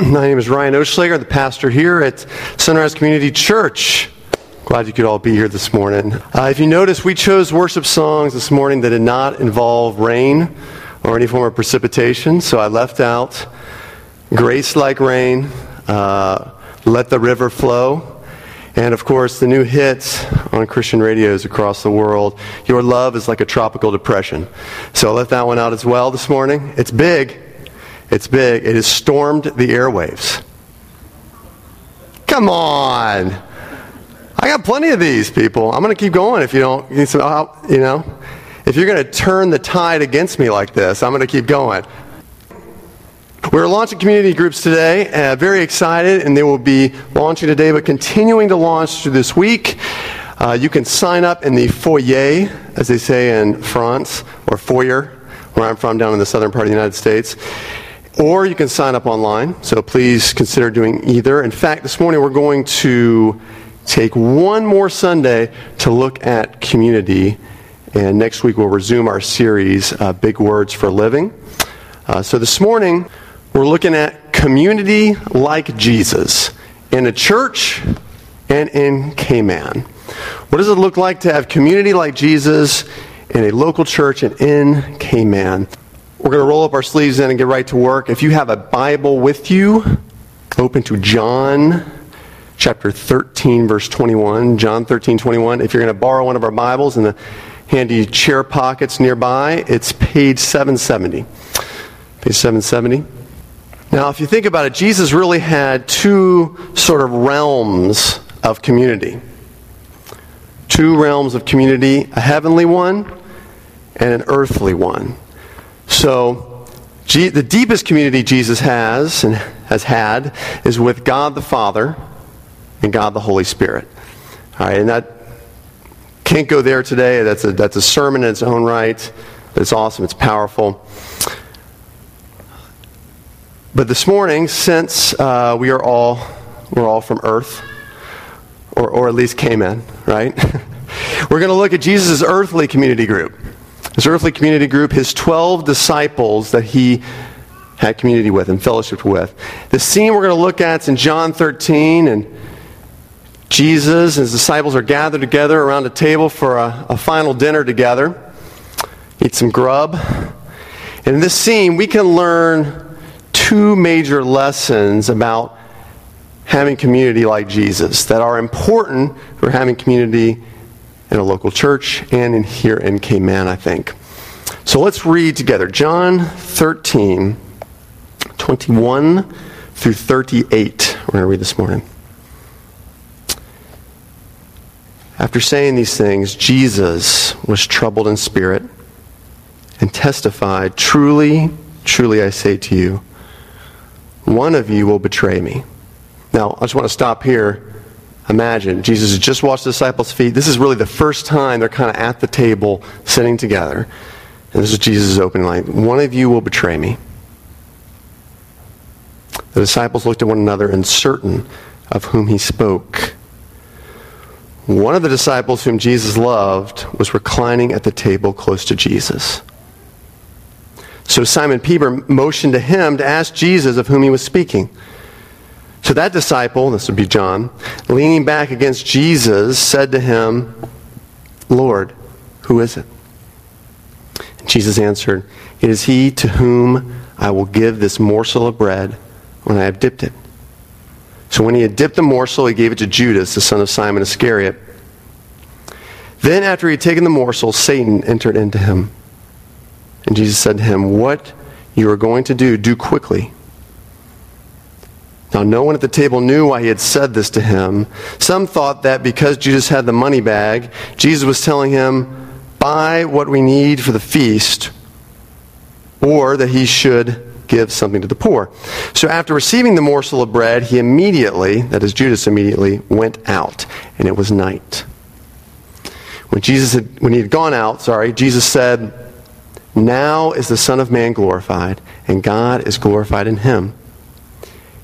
My name is Ryan Oschlager, the pastor here at Sunrise Community Church. Glad you could all be here this morning. Uh, if you notice, we chose worship songs this morning that did not involve rain or any form of precipitation, so I left out Grace Like Rain, uh, Let the River Flow, and of course, the new hits on Christian radios across the world, Your Love is Like a Tropical Depression. So I left that one out as well this morning. It's big. It's big. It has stormed the airwaves. Come on. I got plenty of these people. I'm going to keep going if you don't, you know, if you're going to turn the tide against me like this, I'm going to keep going. We're launching community groups today. Uh, very excited, and they will be launching today, but continuing to launch through this week. Uh, you can sign up in the foyer, as they say in France, or foyer, where I'm from, down in the southern part of the United States. Or you can sign up online, so please consider doing either. In fact, this morning we're going to take one more Sunday to look at community, and next week we'll resume our series, uh, Big Words for Living. Uh, so this morning we're looking at community like Jesus in a church and in Cayman. What does it look like to have community like Jesus in a local church and in Cayman? We're going to roll up our sleeves in and get right to work. If you have a Bible with you, open to John chapter 13, verse 21. John 13, 21. If you're going to borrow one of our Bibles in the handy chair pockets nearby, it's page 770. Page 770. Now, if you think about it, Jesus really had two sort of realms of community. Two realms of community, a heavenly one and an earthly one. So, the deepest community Jesus has and has had is with God the Father and God the Holy Spirit. All right, and that can't go there today. That's a, that's a sermon in its own right. It's awesome. It's powerful. But this morning, since uh, we are all we're all from Earth, or, or at least Cayman, right? we're going to look at Jesus' earthly community group his earthly community group, his 12 disciples that he had community with and fellowship with. The scene we're going to look at is in John 13, and Jesus and his disciples are gathered together around a table for a, a final dinner together, eat some grub. And in this scene, we can learn two major lessons about having community like Jesus that are important for having community in a local church and in here in Cayman, I think. So let's read together John 13, 21 through 38. We're going to read this morning. After saying these things, Jesus was troubled in spirit and testified, Truly, truly I say to you, one of you will betray me. Now, I just want to stop here Imagine, Jesus just washed the disciples' feet. This is really the first time they're kind of at the table sitting together. And this is Jesus' opening line One of you will betray me. The disciples looked at one another, uncertain of whom he spoke. One of the disciples whom Jesus loved was reclining at the table close to Jesus. So Simon Peter motioned to him to ask Jesus of whom he was speaking. So that disciple, this would be John, leaning back against Jesus, said to him, Lord, who is it? Jesus answered, It is he to whom I will give this morsel of bread when I have dipped it. So when he had dipped the morsel, he gave it to Judas, the son of Simon Iscariot. Then, after he had taken the morsel, Satan entered into him. And Jesus said to him, What you are going to do, do quickly. Now, no one at the table knew why he had said this to him. Some thought that because Jesus had the money bag, Jesus was telling him, buy what we need for the feast, or that he should give something to the poor. So after receiving the morsel of bread, he immediately, that is Judas immediately, went out, and it was night. When Jesus had, when he had gone out, sorry, Jesus said, Now is the Son of Man glorified, and God is glorified in him.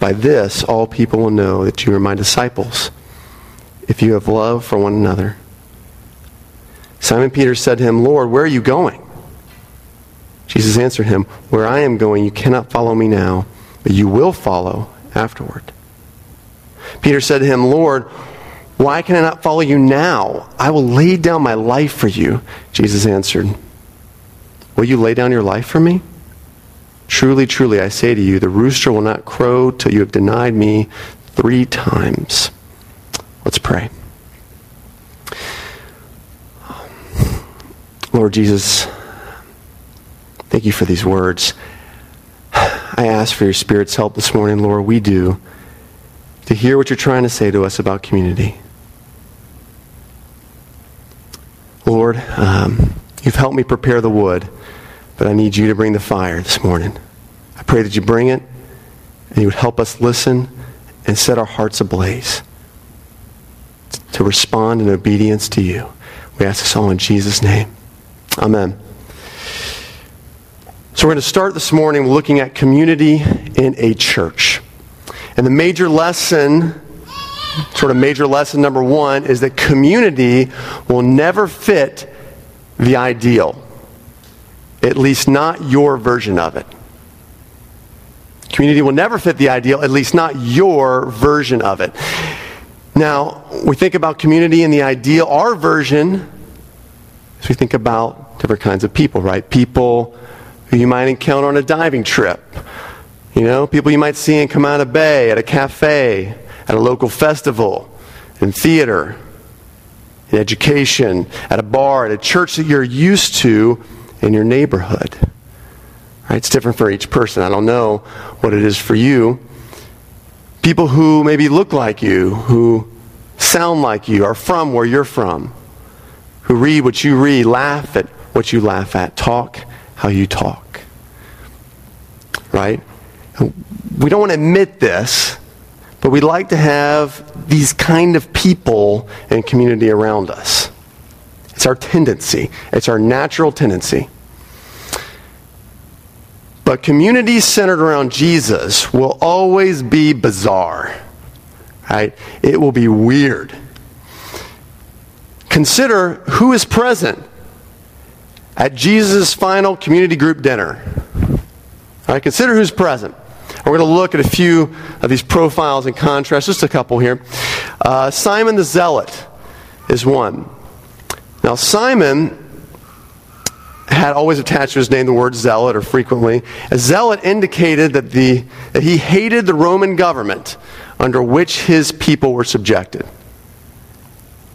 By this, all people will know that you are my disciples, if you have love for one another. Simon Peter said to him, Lord, where are you going? Jesus answered him, Where I am going, you cannot follow me now, but you will follow afterward. Peter said to him, Lord, why can I not follow you now? I will lay down my life for you. Jesus answered, Will you lay down your life for me? Truly, truly, I say to you, the rooster will not crow till you have denied me three times. Let's pray. Lord Jesus, Thank you for these words. I ask for your Spirit's help this morning, Lord. We do. To hear what you're trying to say to us about community. Lord, um, you've helped me prepare the wood, but I need you to bring the fire this morning. I pray that you bring it and you would help us listen and set our hearts ablaze to respond in obedience to you. We ask this all in Jesus' name. Amen. So we're going to start this morning looking at community in a church. And the major lesson, sort of major lesson number one, is that community will never fit the ideal. At least not your version of it. Community will never fit the ideal, at least not your version of it. Now, we think about community and the ideal, our version, as we think about different kinds of people, right? People who you might encounter on a diving trip. You know, people you might see in Camana Bay, at a cafe, at a local festival, in theater, in education, at a bar, at a church that you're used to in your neighborhood. Right? It's different for each person. I don't know what it is for you. People who maybe look like you, who sound like you, are from where you're from, who read what you read, laugh at what you laugh at, talk how you talk. Right? We don't want to admit this, but we like to have these kind of people and community around us. It's our tendency, it's our natural tendency. But communities centered around Jesus will always be bizarre. Right? It will be weird. Consider who is present at Jesus' final community group dinner. All right, consider who's present. We're going to look at a few of these profiles and contrast, just a couple here. Uh, Simon the Zealot is one. Now, Simon had always attached to his name the word zealot, or frequently. A zealot indicated that, the, that he hated the Roman government under which his people were subjected.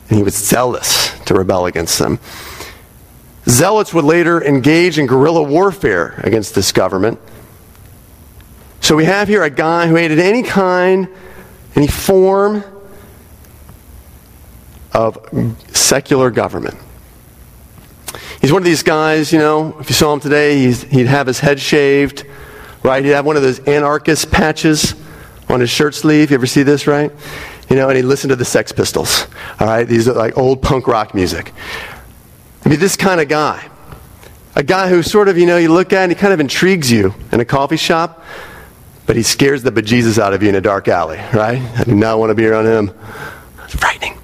And he was zealous to rebel against them. Zealots would later engage in guerrilla warfare against this government. So we have here a guy who hated any kind, any form of secular government. He's one of these guys, you know, if you saw him today, he'd have his head shaved, right? He'd have one of those anarchist patches on his shirt sleeve. You ever see this, right? You know, and he'd listen to the Sex Pistols, all right? These are like old punk rock music, I mean, this kind of guy. A guy who sort of, you know, you look at and he kind of intrigues you in a coffee shop, but he scares the bejesus out of you in a dark alley, right? I do not want to be around him. It's frightening.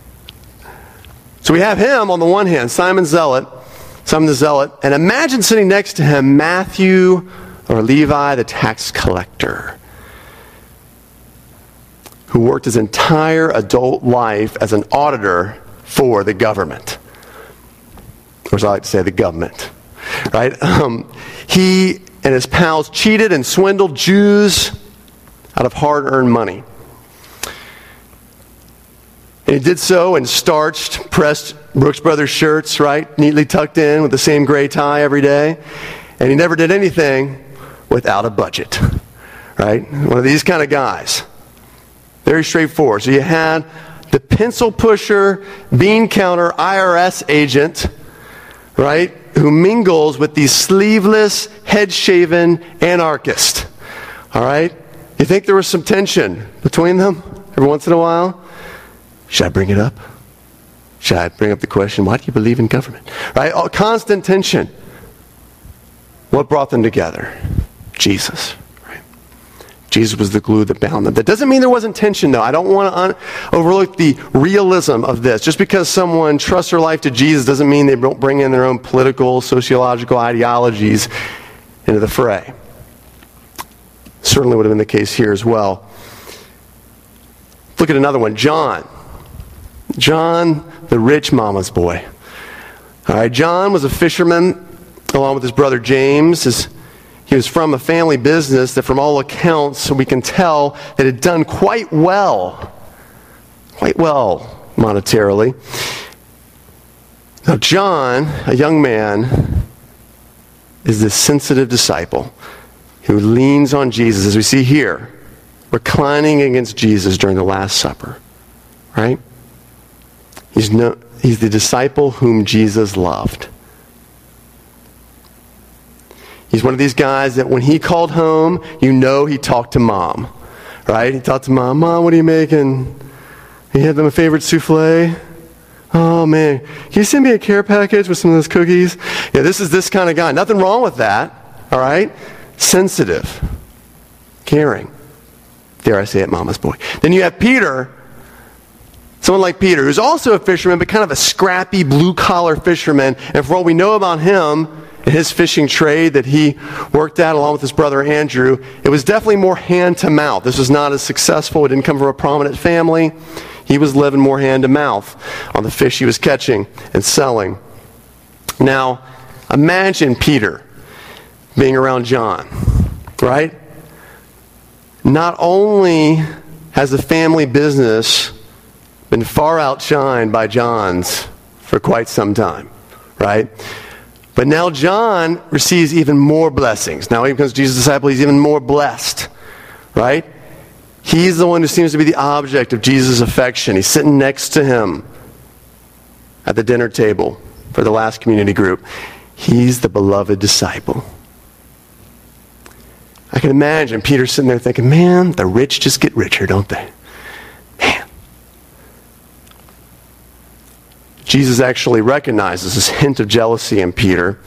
So we have him on the one hand, Simon Zealot, Simon the Zealot, and imagine sitting next to him Matthew or Levi, the tax collector, who worked his entire adult life as an auditor for the government or as I like to say, the government. Right? Um, he and his pals cheated and swindled Jews out of hard earned money. And he did so in starched, pressed Brooks Brothers shirts, right? Neatly tucked in with the same gray tie every day. And he never did anything without a budget, right? One of these kind of guys. Very straightforward. So you had the pencil pusher, bean counter IRS agent right, who mingles with these sleeveless, head shaven anarchists. All right? You think there was some tension between them every once in a while? Should I bring it up? Should I bring up the question, why do you believe in government? Right? All, constant tension. What brought them together? Jesus. Jesus was the glue that bound them. That doesn't mean there wasn't tension, though. I don't want to un- overlook the realism of this. Just because someone trusts their life to Jesus doesn't mean they don't bring in their own political, sociological ideologies into the fray. Certainly would have been the case here as well. Look at another one John. John, the rich mama's boy. All right, John was a fisherman along with his brother James. His, he was from a family business that, from all accounts, we can tell that had done quite well. Quite well monetarily. Now, John, a young man, is this sensitive disciple who leans on Jesus, as we see here, reclining against Jesus during the Last Supper. Right? He's, no, he's the disciple whom Jesus loved. He's one of these guys that when he called home, you know he talked to mom. Right? He talked to mom, Mom, what are you making? He had them a favorite souffle. Oh man, can you send me a care package with some of those cookies? Yeah, this is this kind of guy. Nothing wrong with that. All right? Sensitive, caring. Dare I say it, mama's boy. Then you have Peter, someone like Peter, who's also a fisherman, but kind of a scrappy blue collar fisherman. And for all we know about him, and his fishing trade that he worked at along with his brother Andrew, it was definitely more hand to mouth. This was not as successful. It didn't come from a prominent family. He was living more hand to mouth on the fish he was catching and selling. Now, imagine Peter being around John, right? Not only has the family business been far outshined by John's for quite some time, right? But now John receives even more blessings. Now he becomes Jesus' disciple, he's even more blessed, right? He's the one who seems to be the object of Jesus' affection. He's sitting next to him at the dinner table for the last community group. He's the beloved disciple. I can imagine Peter sitting there thinking, man, the rich just get richer, don't they? Jesus actually recognizes this hint of jealousy in Peter.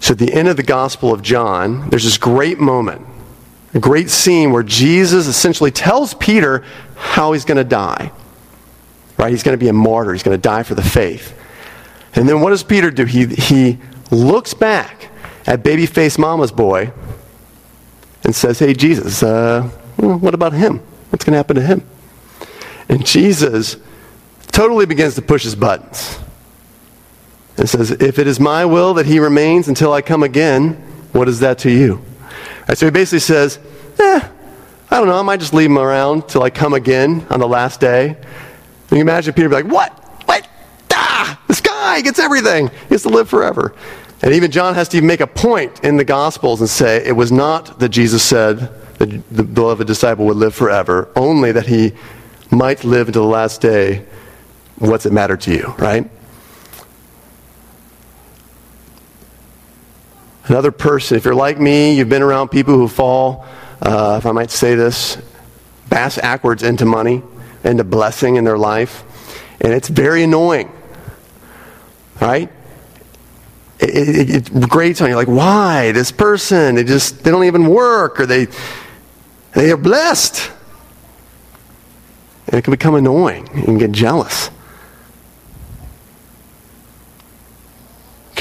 So at the end of the Gospel of John, there's this great moment, a great scene where Jesus essentially tells Peter how he's going to die. Right? He's going to be a martyr. He's going to die for the faith. And then what does Peter do? He, he looks back at baby faced mama's boy and says, Hey, Jesus, uh, what about him? What's going to happen to him? And Jesus totally begins to push his buttons and says, If it is my will that he remains until I come again, what is that to you? Right, so he basically says, Eh, I don't know, I might just leave him around till I come again on the last day. And you imagine Peter be like, What? What? Ah, this guy gets everything. He gets to live forever. And even John has to even make a point in the Gospels and say it was not that Jesus said that the beloved disciple would live forever, only that he might live until the last day. What's it matter to you, right? Another person, if you're like me, you've been around people who fall, uh, if I might say this, bass backwards into money, into blessing in their life. And it's very annoying, right? It, it, it, grates on you like why this person they just they don't even work or they they are blessed and it can become annoying you can get jealous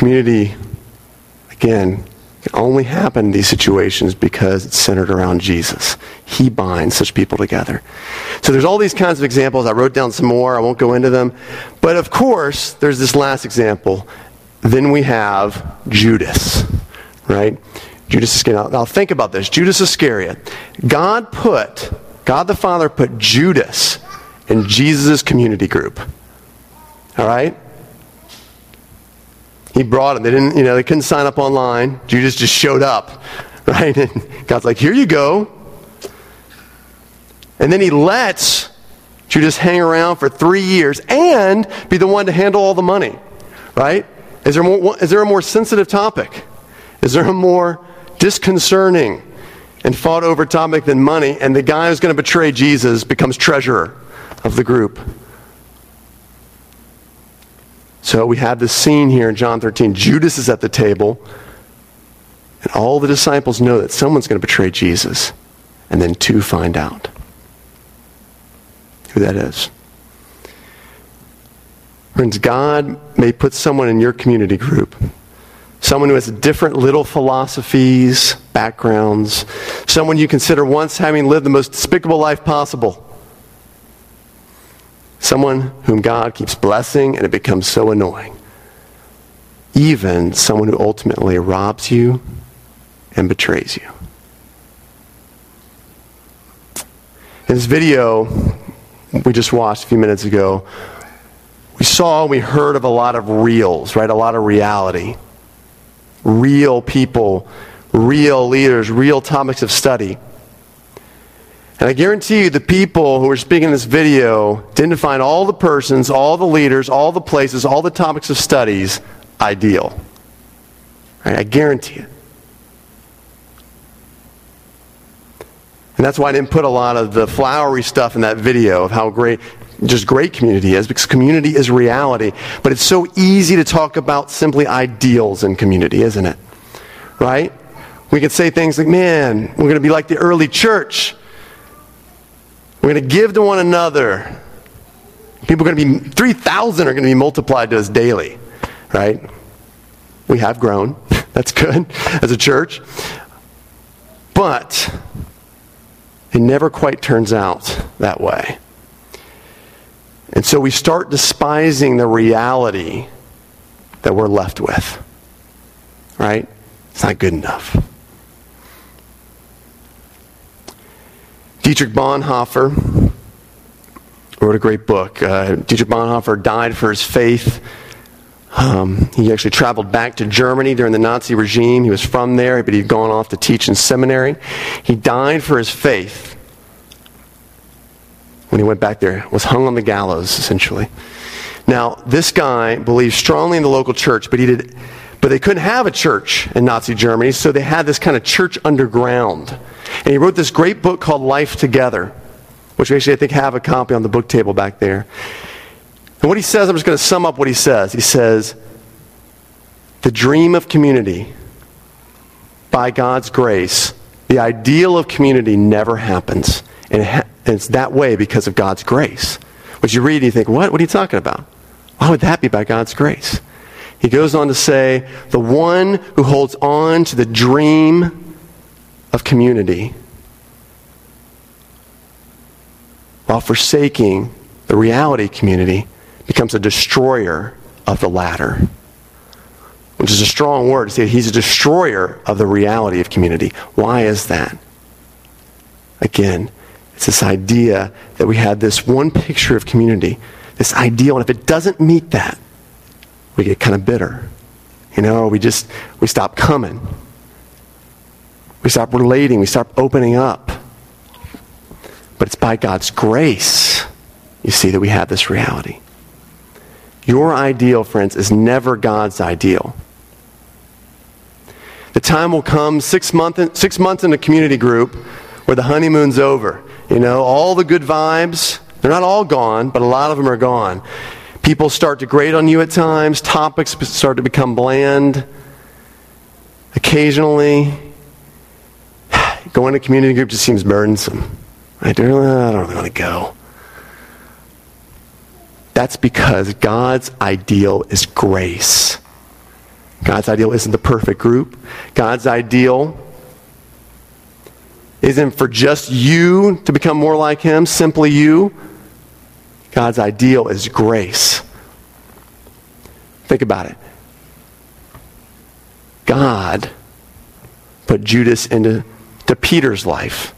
community again can only happen in these situations because it's centered around jesus he binds such people together so there's all these kinds of examples i wrote down some more i won't go into them but of course there's this last example then we have Judas, right? Judas Iscariot. Now think about this. Judas Iscariot. God put, God the Father put Judas in Jesus' community group. All right? He brought him. They didn't, you know, they couldn't sign up online. Judas just showed up, right? And God's like, here you go. And then he lets Judas hang around for three years and be the one to handle all the money, right? Is there, more, is there a more sensitive topic? Is there a more disconcerting and fought over topic than money, and the guy who's going to betray Jesus becomes treasurer of the group. So we have this scene here in John 13. Judas is at the table, and all the disciples know that someone's going to betray Jesus. And then two find out who that is. Friends, God may put someone in your community group, someone who has different little philosophies, backgrounds, someone you consider once having lived the most despicable life possible. Someone whom God keeps blessing and it becomes so annoying. Even someone who ultimately robs you and betrays you. In this video we just watched a few minutes ago, we saw, and we heard of a lot of reals, right? A lot of reality. Real people, real leaders, real topics of study. And I guarantee you, the people who are speaking in this video didn't find all the persons, all the leaders, all the places, all the topics of studies ideal. Right? I guarantee it. And that's why I didn't put a lot of the flowery stuff in that video of how great, just great community is, because community is reality. But it's so easy to talk about simply ideals in community, isn't it? Right? We can say things like, man, we're going to be like the early church. We're going to give to one another. People are going to be, 3,000 are going to be multiplied to us daily, right? We have grown. That's good as a church. But it never quite turns out that way. And so we start despising the reality that we're left with. Right? It's not good enough. Dietrich Bonhoeffer wrote a great book. Uh, Dietrich Bonhoeffer died for his faith. Um, he actually traveled back to Germany during the Nazi regime. He was from there, but he'd gone off to teach in seminary. He died for his faith when he went back there, was hung on the gallows, essentially. Now, this guy believed strongly in the local church, but he did but they couldn't have a church in Nazi Germany, so they had this kind of church underground. And he wrote this great book called Life Together, which we actually, I think, have a copy on the book table back there. And what he says, I'm just going to sum up what he says. He says, The dream of community, by God's grace, the ideal of community never happens. And, it's that way because of God's grace. Which you read and you think, what? What are you talking about? Why would that be by God's grace? He goes on to say, the one who holds on to the dream of community while forsaking the reality community becomes a destroyer of the latter. Which is a strong word to say he's a destroyer of the reality of community. Why is that? Again, it's this idea that we have this one picture of community, this ideal, and if it doesn't meet that, we get kind of bitter. You know, we just, we stop coming. We stop relating. We stop opening up. But it's by God's grace, you see, that we have this reality. Your ideal, friends, is never God's ideal. The time will come six, month in, six months in a community group where the honeymoon's over. You know, all the good vibes, they're not all gone, but a lot of them are gone. People start to grate on you at times. Topics start to become bland. Occasionally, going to community group just seems burdensome. I don't really want to go. That's because God's ideal is grace. God's ideal isn't the perfect group. God's ideal isn't for just you to become more like Him, simply you. God's ideal is grace. Think about it. God put Judas into to Peter's life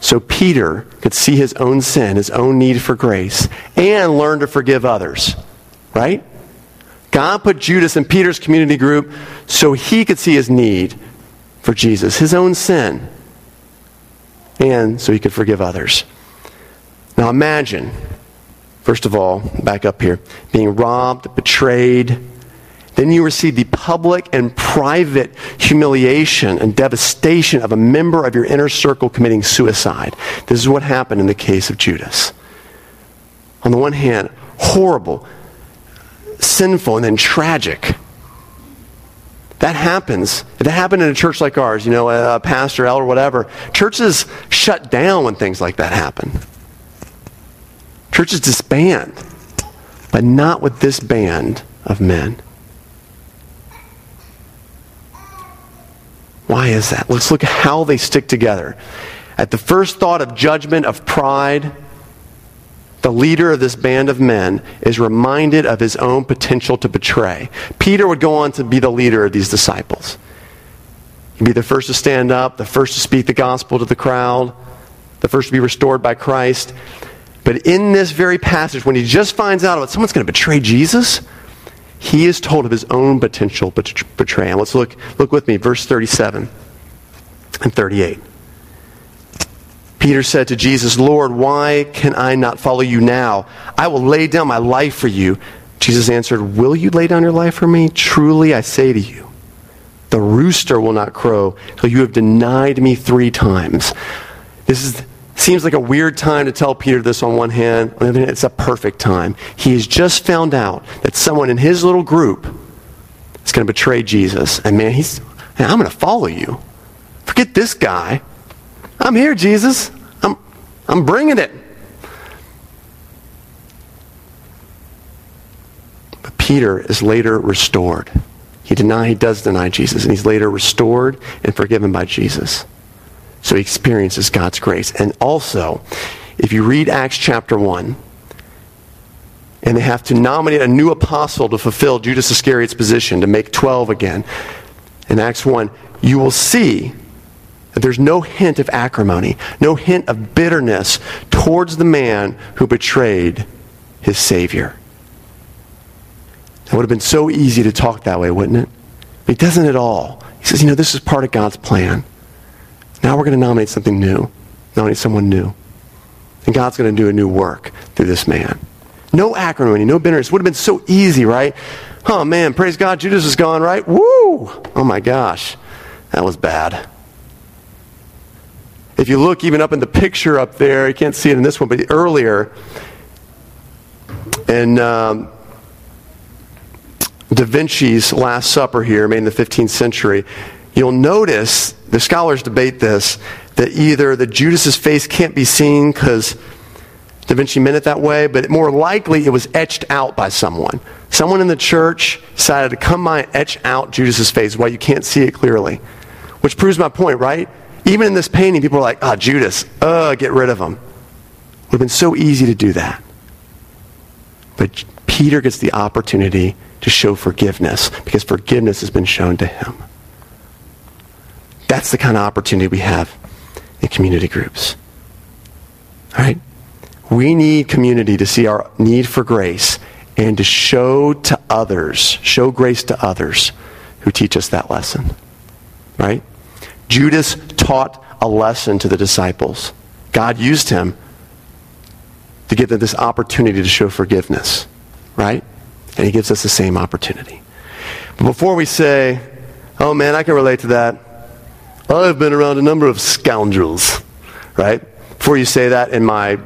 so Peter could see his own sin, his own need for grace, and learn to forgive others. Right? God put Judas in Peter's community group so he could see his need for Jesus, his own sin, and so he could forgive others. Now imagine First of all, back up here, being robbed, betrayed, then you receive the public and private humiliation and devastation of a member of your inner circle committing suicide. This is what happened in the case of Judas. On the one hand, horrible, sinful, and then tragic. That happens. If that happened in a church like ours, you know, a pastor, elder, whatever, churches shut down when things like that happen. Churches disband, but not with this band of men. Why is that? Let's look at how they stick together. At the first thought of judgment, of pride, the leader of this band of men is reminded of his own potential to betray. Peter would go on to be the leader of these disciples. He'd be the first to stand up, the first to speak the gospel to the crowd, the first to be restored by Christ. But in this very passage, when he just finds out about someone's going to betray Jesus, he is told of his own potential betrayal. Let's look, look with me, verse 37 and 38. Peter said to Jesus, Lord, why can I not follow you now? I will lay down my life for you. Jesus answered, Will you lay down your life for me? Truly I say to you, the rooster will not crow till you have denied me three times. This is, seems like a weird time to tell Peter this on one hand. On the other hand, it's a perfect time. He has just found out that someone in his little group is going to betray Jesus. And man, he's, man, I'm going to follow you. Forget this guy. I'm here, Jesus. I'm, I'm bringing it. But Peter is later restored. He deny, he does deny Jesus, and he's later restored and forgiven by Jesus. So he experiences God's grace. And also, if you read Acts chapter 1, and they have to nominate a new apostle to fulfill Judas Iscariot's position, to make 12 again. In Acts 1, you will see that there's no hint of acrimony, no hint of bitterness towards the man who betrayed his Savior. It would have been so easy to talk that way, wouldn't it? But he doesn't at all. He says, you know, this is part of God's plan. Now we're going to nominate something new, nominate someone new. And God's going to do a new work through this man. No acrimony, no bitterness. Would have been so easy, right? Oh man, praise God, Judas is gone, right? Woo! Oh my gosh, that was bad. If you look even up in the picture up there, you can't see it in this one, but earlier, in um, Da Vinci's Last Supper here, made in the 15th century, you'll notice, the scholars debate this, that either the Judas's face can't be seen because Da Vinci meant it that way, but more likely it was etched out by someone. Someone in the church decided to come by and etch out Judas's face while you can't see it clearly. Which proves my point, right? Even in this painting, people are like, ah, oh, Judas, uh, get rid of him. Would have been so easy to do that. But Peter gets the opportunity to show forgiveness because forgiveness has been shown to him. That's the kind of opportunity we have in community groups. All right? We need community to see our need for grace and to show to others, show grace to others who teach us that lesson. Right? Judas taught a lesson to the disciples. God used him to give them this opportunity to show forgiveness, right? And he gives us the same opportunity. But before we say, oh man, I can relate to that, I've been around a number of scoundrels, right? Before you say that in my,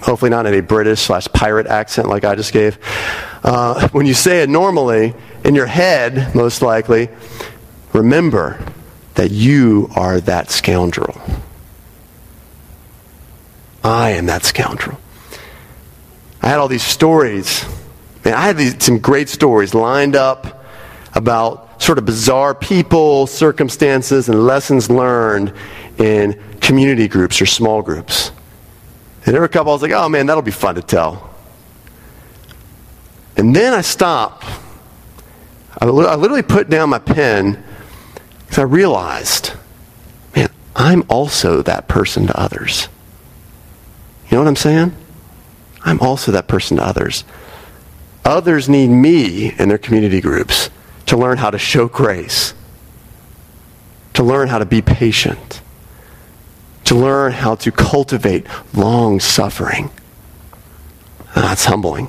hopefully not in a British slash pirate accent like I just gave, uh, when you say it normally, in your head, most likely, remember that you are that scoundrel. I am that scoundrel. I had all these stories. I had these, some great stories lined up about sort of bizarre people, circumstances, and lessons learned in community groups or small groups. And every couple I was like, oh man, that'll be fun to tell. And then I stopped. I literally put down my pen because I realized, man, I'm also that person to others. You know what I'm saying? I'm also that person to others. Others need me in their community groups to learn how to show grace, to learn how to be patient, to learn how to cultivate long suffering. That's humbling.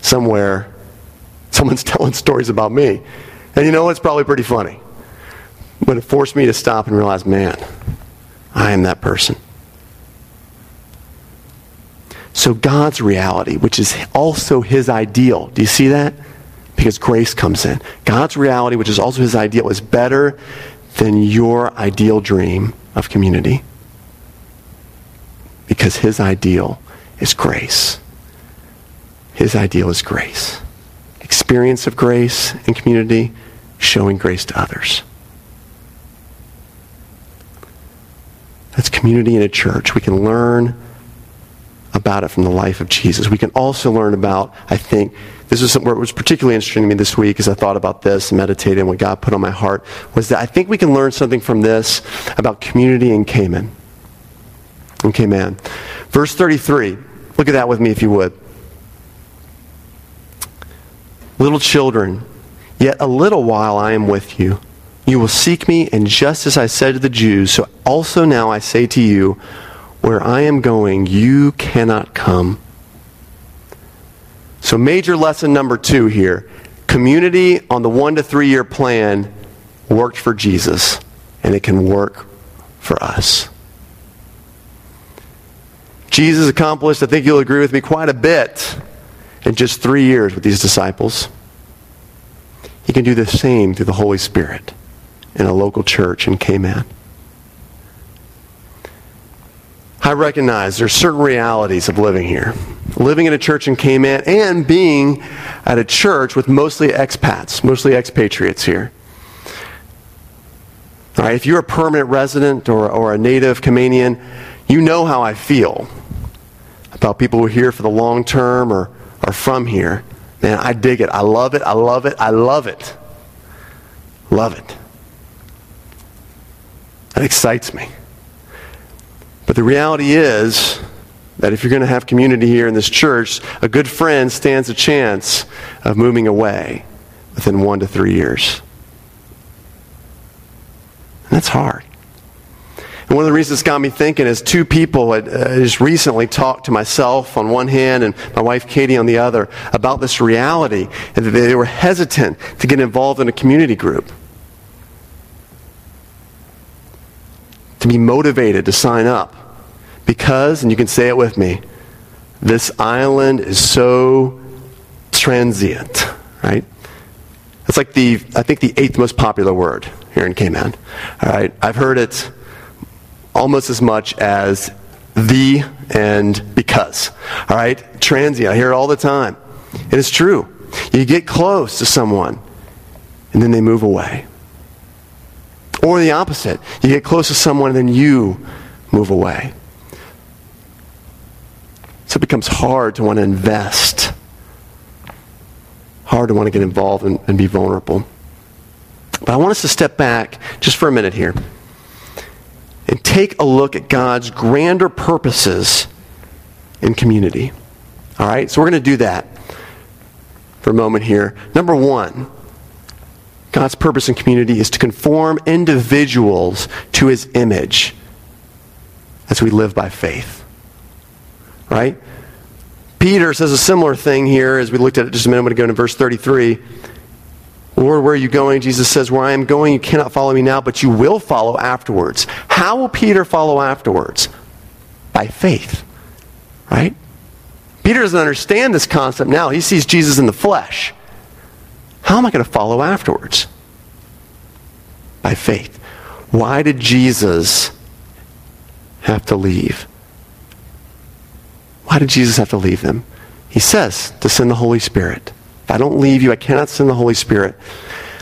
Somewhere Someone's telling stories about me. And you know, it's probably pretty funny. But it forced me to stop and realize, man, I am that person. So God's reality, which is also his ideal, do you see that? Because grace comes in. God's reality, which is also his ideal, is better than your ideal dream of community. Because his ideal is grace. His ideal is grace. Experience of grace in community, showing grace to others. That's community in a church. We can learn about it from the life of Jesus. We can also learn about, I think, this is what was particularly interesting to me this week as I thought about this and meditated and what God put on my heart, was that I think we can learn something from this about community in Cayman. In Cayman. Verse 33. Look at that with me if you would. Little children, yet a little while I am with you. You will seek me, and just as I said to the Jews, so also now I say to you, where I am going, you cannot come. So, major lesson number two here community on the one to three year plan worked for Jesus, and it can work for us. Jesus accomplished, I think you'll agree with me, quite a bit in just three years with these disciples. He can do the same through the Holy Spirit in a local church in Cayman. I recognize there's certain realities of living here. Living in a church in Cayman and being at a church with mostly expats, mostly expatriates here. All right, if you're a permanent resident or, or a native Caymanian, you know how I feel about people who are here for the long term or are from here. Man, I dig it. I love it. I love it. I love it. Love it. That excites me. But the reality is that if you're going to have community here in this church, a good friend stands a chance of moving away within one to three years. And that's hard. And one of the reasons it's got me thinking is two people had uh, just recently talked to myself on one hand and my wife Katie on the other about this reality and that they were hesitant to get involved in a community group. To be motivated to sign up because, and you can say it with me, this island is so transient, right? It's like the, I think, the eighth most popular word here in Cayman. All right, I've heard it almost as much as the and because. All right, transient. I hear it all the time. And it's true. You get close to someone, and then they move away. Or the opposite. You get close to someone, and then you move away. It becomes hard to want to invest, hard to want to get involved and, and be vulnerable. But I want us to step back just for a minute here and take a look at God's grander purposes in community. All right? So we're going to do that for a moment here. Number one, God's purpose in community is to conform individuals to his image as we live by faith right? Peter says a similar thing here as we looked at it just a minute ago in verse 33. Lord, where are you going? Jesus says, Where I am going, you cannot follow me now, but you will follow afterwards. How will Peter follow afterwards? By faith, right? Peter doesn't understand this concept now. He sees Jesus in the flesh. How am I going to follow afterwards? By faith. Why did Jesus have to leave? Why did Jesus have to leave them? He says to send the Holy Spirit. If I don't leave you, I cannot send the Holy Spirit.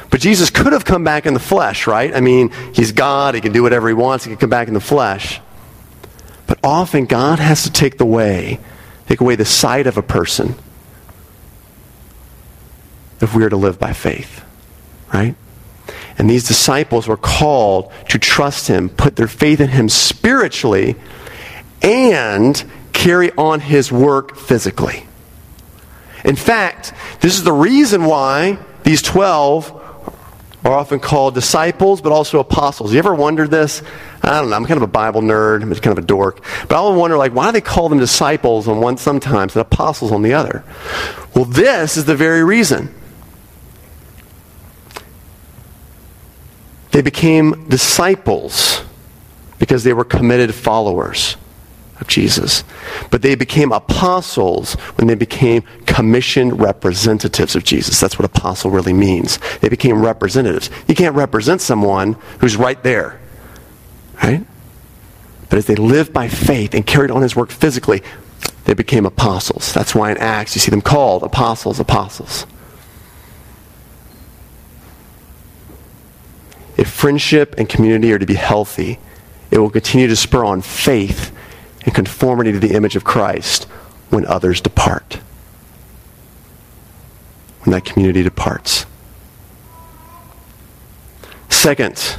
But Jesus could have come back in the flesh, right? I mean, he's God. He can do whatever he wants. He can come back in the flesh. But often God has to take the way, take away the sight of a person if we are to live by faith, right? And these disciples were called to trust him, put their faith in him spiritually, and carry on his work physically. In fact, this is the reason why these 12 are often called disciples, but also apostles. You ever wondered this? I don't know. I'm kind of a Bible nerd. I'm kind of a dork. But I always wonder, like, why do they call them disciples on one sometimes and apostles on the other? Well, this is the very reason. They became disciples because they were committed followers of Jesus. But they became apostles when they became commissioned representatives of Jesus. That's what apostle really means. They became representatives. You can't represent someone who's right there, right? But as they lived by faith and carried on his work physically, they became apostles. That's why in Acts you see them called apostles, apostles. If friendship and community are to be healthy, it will continue to spur on faith and conformity to the image of Christ when others depart. When that community departs. Second,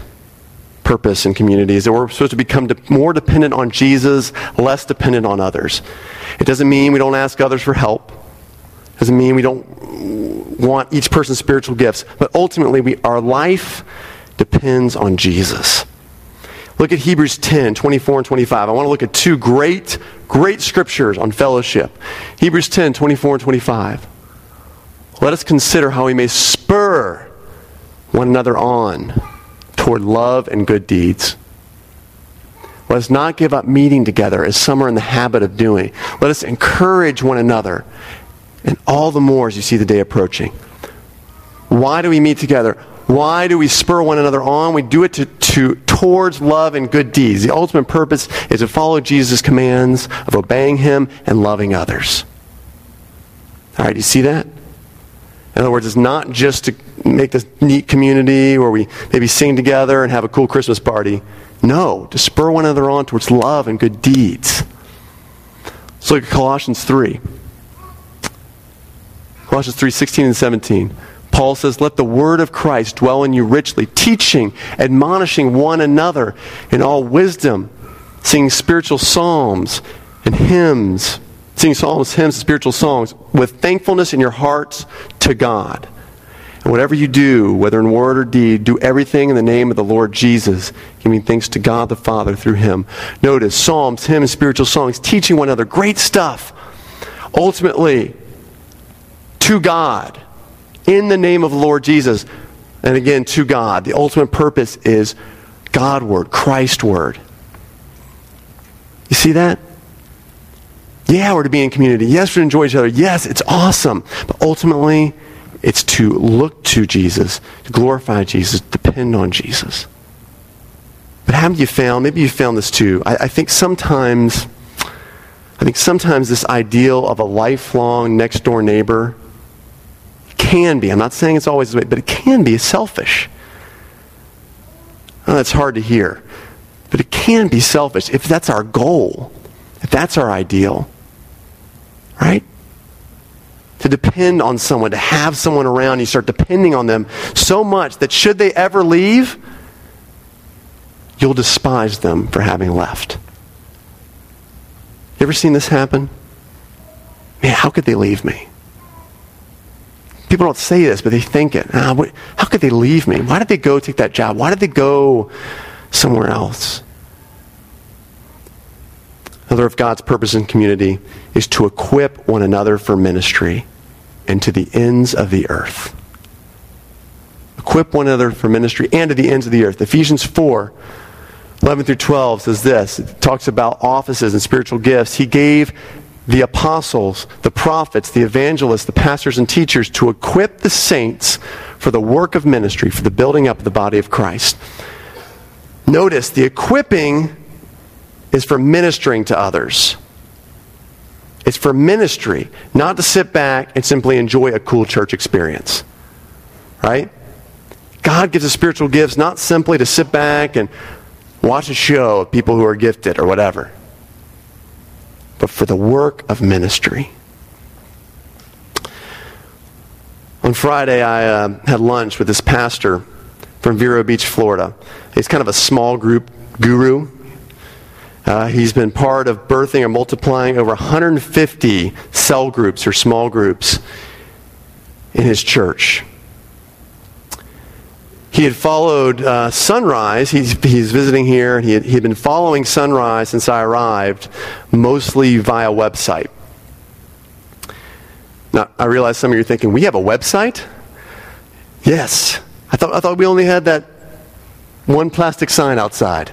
purpose in community is that we're supposed to become more dependent on Jesus, less dependent on others. It doesn't mean we don't ask others for help. It doesn't mean we don't want each person's spiritual gifts. But ultimately, we, our life depends on Jesus. Look at Hebrews 10, 24 and 25. I want to look at two great, great scriptures on fellowship. Hebrews 10, 24 and 25. Let us consider how we may spur one another on toward love and good deeds. Let us not give up meeting together as some are in the habit of doing. Let us encourage one another, and all the more as you see the day approaching. Why do we meet together? Why do we spur one another on? We do it to, to, towards love and good deeds. The ultimate purpose is to follow Jesus' commands of obeying him and loving others. All right, you see that? In other words, it's not just to make this neat community where we maybe sing together and have a cool Christmas party. No, to spur one another on towards love and good deeds. Let's look at Colossians 3. Colossians 3 16 and 17. Paul says, Let the word of Christ dwell in you richly, teaching, admonishing one another in all wisdom, singing spiritual psalms and hymns, singing psalms, hymns, and spiritual songs with thankfulness in your hearts to God. And whatever you do, whether in word or deed, do everything in the name of the Lord Jesus, giving thanks to God the Father through him. Notice psalms, hymns, spiritual songs, teaching one another. Great stuff. Ultimately, to God in the name of the Lord Jesus. And again, to God. The ultimate purpose is God word, Christ word. You see that? Yeah, we're to be in community. Yes, we're to enjoy each other. Yes, it's awesome. But ultimately, it's to look to Jesus, to glorify Jesus, depend on Jesus. But haven't you found, maybe you found this too, I, I think sometimes, I think sometimes this ideal of a lifelong next door neighbor can be, I'm not saying it's always this way, but it can be selfish. Oh, that's hard to hear. But it can be selfish if that's our goal, if that's our ideal. Right? To depend on someone, to have someone around, you start depending on them so much that should they ever leave, you'll despise them for having left. You ever seen this happen? Man, how could they leave me? People don't say this, but they think it. Ah, what, how could they leave me? Why did they go take that job? Why did they go somewhere else? Another of God's purpose in community is to equip one another for ministry and to the ends of the earth. Equip one another for ministry and to the ends of the earth. Ephesians 4 11 through 12 says this. It talks about offices and spiritual gifts. He gave the apostles, the prophets, the evangelists, the pastors and teachers to equip the saints for the work of ministry, for the building up of the body of Christ. Notice the equipping is for ministering to others. It's for ministry, not to sit back and simply enjoy a cool church experience. Right? God gives us spiritual gifts not simply to sit back and watch a show of people who are gifted or whatever but for the work of ministry. On Friday, I uh, had lunch with this pastor from Vero Beach, Florida. He's kind of a small group guru. Uh, he's been part of birthing or multiplying over 150 cell groups or small groups in his church. He had followed uh, Sunrise. He's, he's visiting here. He had, he had been following Sunrise since I arrived, mostly via website. Now, I realize some of you are thinking, we have a website? Yes. I thought, I thought we only had that one plastic sign outside.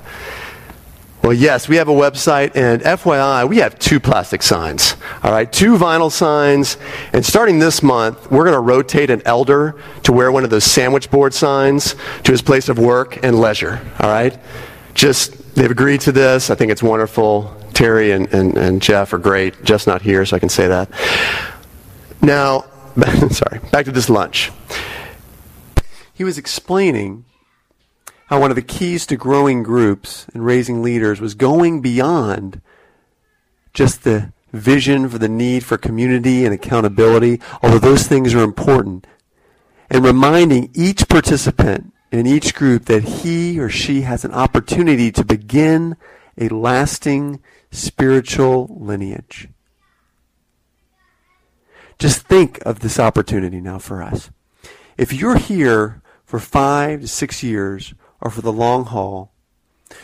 Well, yes, we have a website, and FYI, we have two plastic signs. All right, two vinyl signs. And starting this month, we're going to rotate an elder to wear one of those sandwich board signs to his place of work and leisure. All right? Just, they've agreed to this. I think it's wonderful. Terry and, and, and Jeff are great. Jeff's not here, so I can say that. Now, sorry, back to this lunch. He was explaining how one of the keys to growing groups and raising leaders was going beyond just the vision for the need for community and accountability, although those things are important, and reminding each participant in each group that he or she has an opportunity to begin a lasting spiritual lineage. Just think of this opportunity now for us. If you're here for five to six years or for the long haul,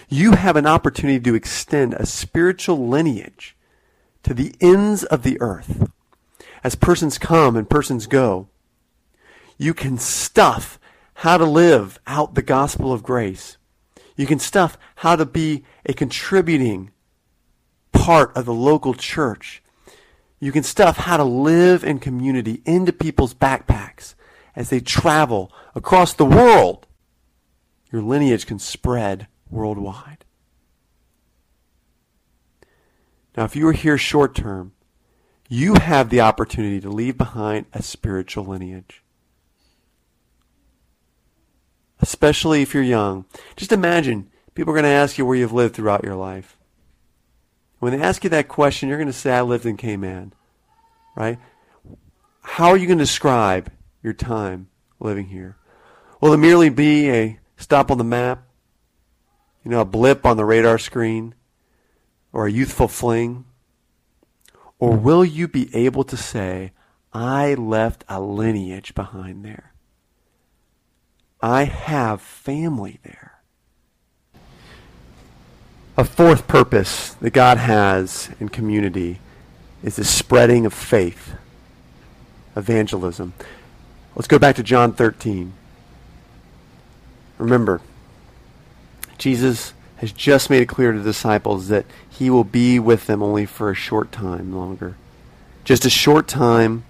you have an opportunity to extend a spiritual lineage to the ends of the earth. As persons come and persons go, you can stuff how to live out the gospel of grace. You can stuff how to be a contributing part of the local church. You can stuff how to live in community into people's backpacks as they travel across the world your lineage can spread worldwide. Now, if you are here short term, you have the opportunity to leave behind a spiritual lineage. Especially if you're young. Just imagine people are going to ask you where you've lived throughout your life. When they ask you that question, you're going to say, I lived in Cayman. Right? How are you going to describe your time living here? Will it merely be a stop on the map, you know, a blip on the radar screen, or a youthful fling? Or will you be able to say, I left a lineage behind there? I have family there. A fourth purpose that God has in community is the spreading of faith, evangelism. Let's go back to John 13. Remember, Jesus has just made it clear to the disciples that he will be with them only for a short time longer. Just a short time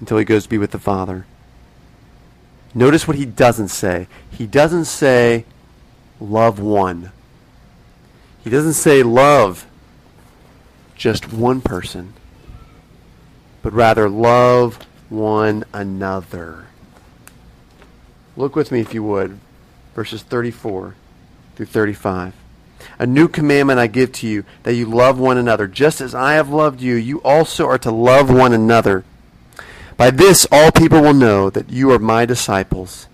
until he goes to be with the Father. Notice what he doesn't say. He doesn't say, love one. He doesn't say, love just one person, but rather, love one another. Look with me, if you would, verses 34 through 35. A new commandment I give to you, that you love one another. Just as I have loved you, you also are to love one another. By this, all people will know that you are my disciples,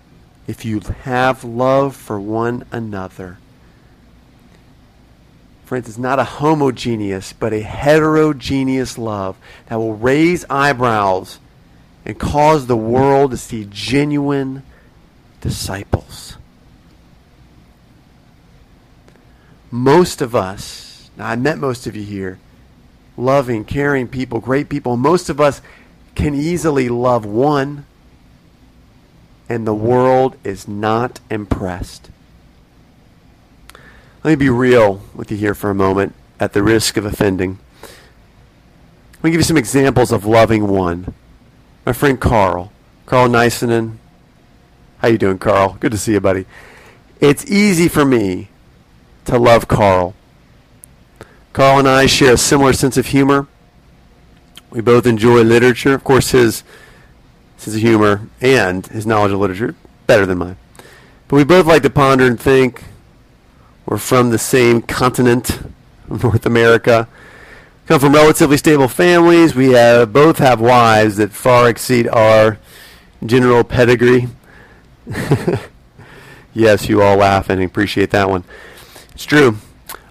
if you have love for one another. Friends, it's not a homogeneous, but a heterogeneous love that will raise eyebrows and cause the world to see genuine disciples. Most of us, now I met most of you here, loving, caring people, great people, most of us can easily love one, and the world is not impressed. Let me be real with you here for a moment at the risk of offending. Let me give you some examples of loving one. My friend Carl, Carl Nysenen. How you doing, Carl? Good to see you, buddy. It's easy for me to love Carl. Carl and I share a similar sense of humor. We both enjoy literature. Of course, his sense of humor and his knowledge of literature better than mine. But we both like to ponder and think. We're from the same continent, North America. Come from relatively stable families. We have, both have wives that far exceed our general pedigree. yes, you all laugh and appreciate that one. It's true.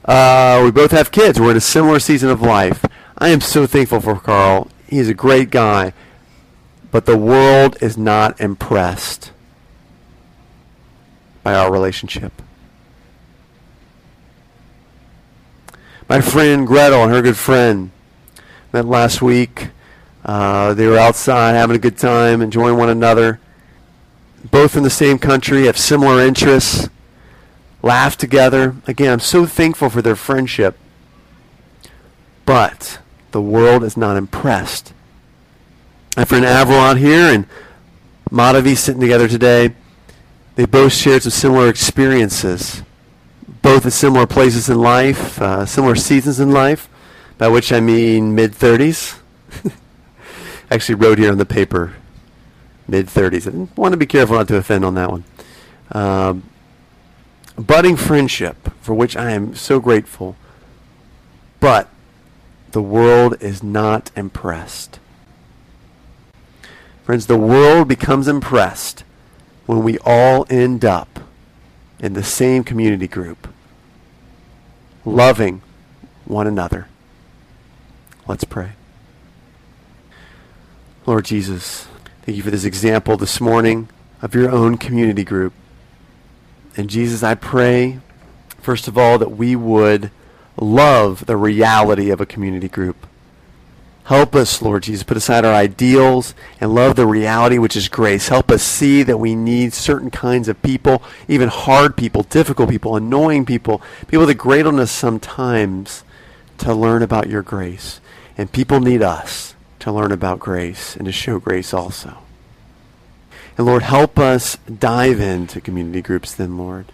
Uh, we both have kids. We're in a similar season of life. I am so thankful for Carl. He's a great guy. But the world is not impressed by our relationship. My friend Gretel and her good friend met last week. Uh, they were outside having a good time, enjoying one another. Both in the same country, have similar interests. Laugh together. Again, I'm so thankful for their friendship. But the world is not impressed. My friend Avril out here and Madhavi sitting together today, they both shared some similar experiences, both at similar places in life, uh, similar seasons in life, by which I mean mid 30s. Actually, wrote here on the paper mid 30s. I want to be careful not to offend on that one. Um, budding friendship, for which I am so grateful, but the world is not impressed. Friends, the world becomes impressed when we all end up in the same community group, loving one another. Let's pray. Lord Jesus, thank you for this example this morning of your own community group. And Jesus, I pray, first of all, that we would love the reality of a community group. Help us, Lord Jesus, put aside our ideals and love the reality which is grace. Help us see that we need certain kinds of people, even hard people, difficult people, annoying people, people that grate us sometimes to learn about your grace. And people need us to learn about grace and to show grace also. And Lord, help us dive into community groups then, Lord.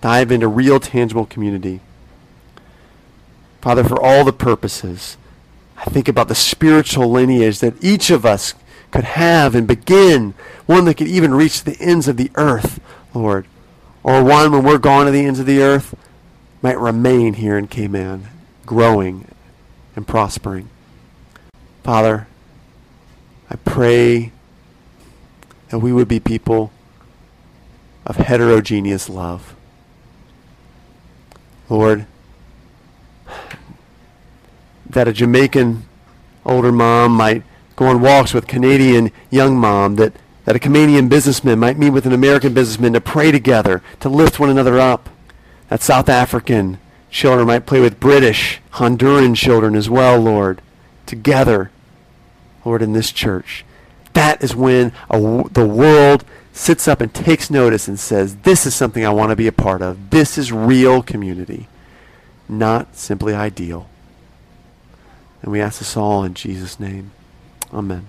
Dive into real, tangible community. Father, for all the purposes I think about the spiritual lineage that each of us could have and begin, one that could even reach the ends of the earth, Lord. Or one when we're gone to the ends of the earth might remain here in Cayman, growing and prospering. Father, I pray that we would be people of heterogeneous love. Lord, that a Jamaican older mom might go on walks with Canadian young mom, that, that a Canadian businessman might meet with an American businessman to pray together, to lift one another up. That South African children might play with British, Honduran children as well, Lord, together, Lord, in this church. That is when a, the world sits up and takes notice and says, This is something I want to be a part of. This is real community, not simply ideal. And we ask this all in Jesus' name. Amen.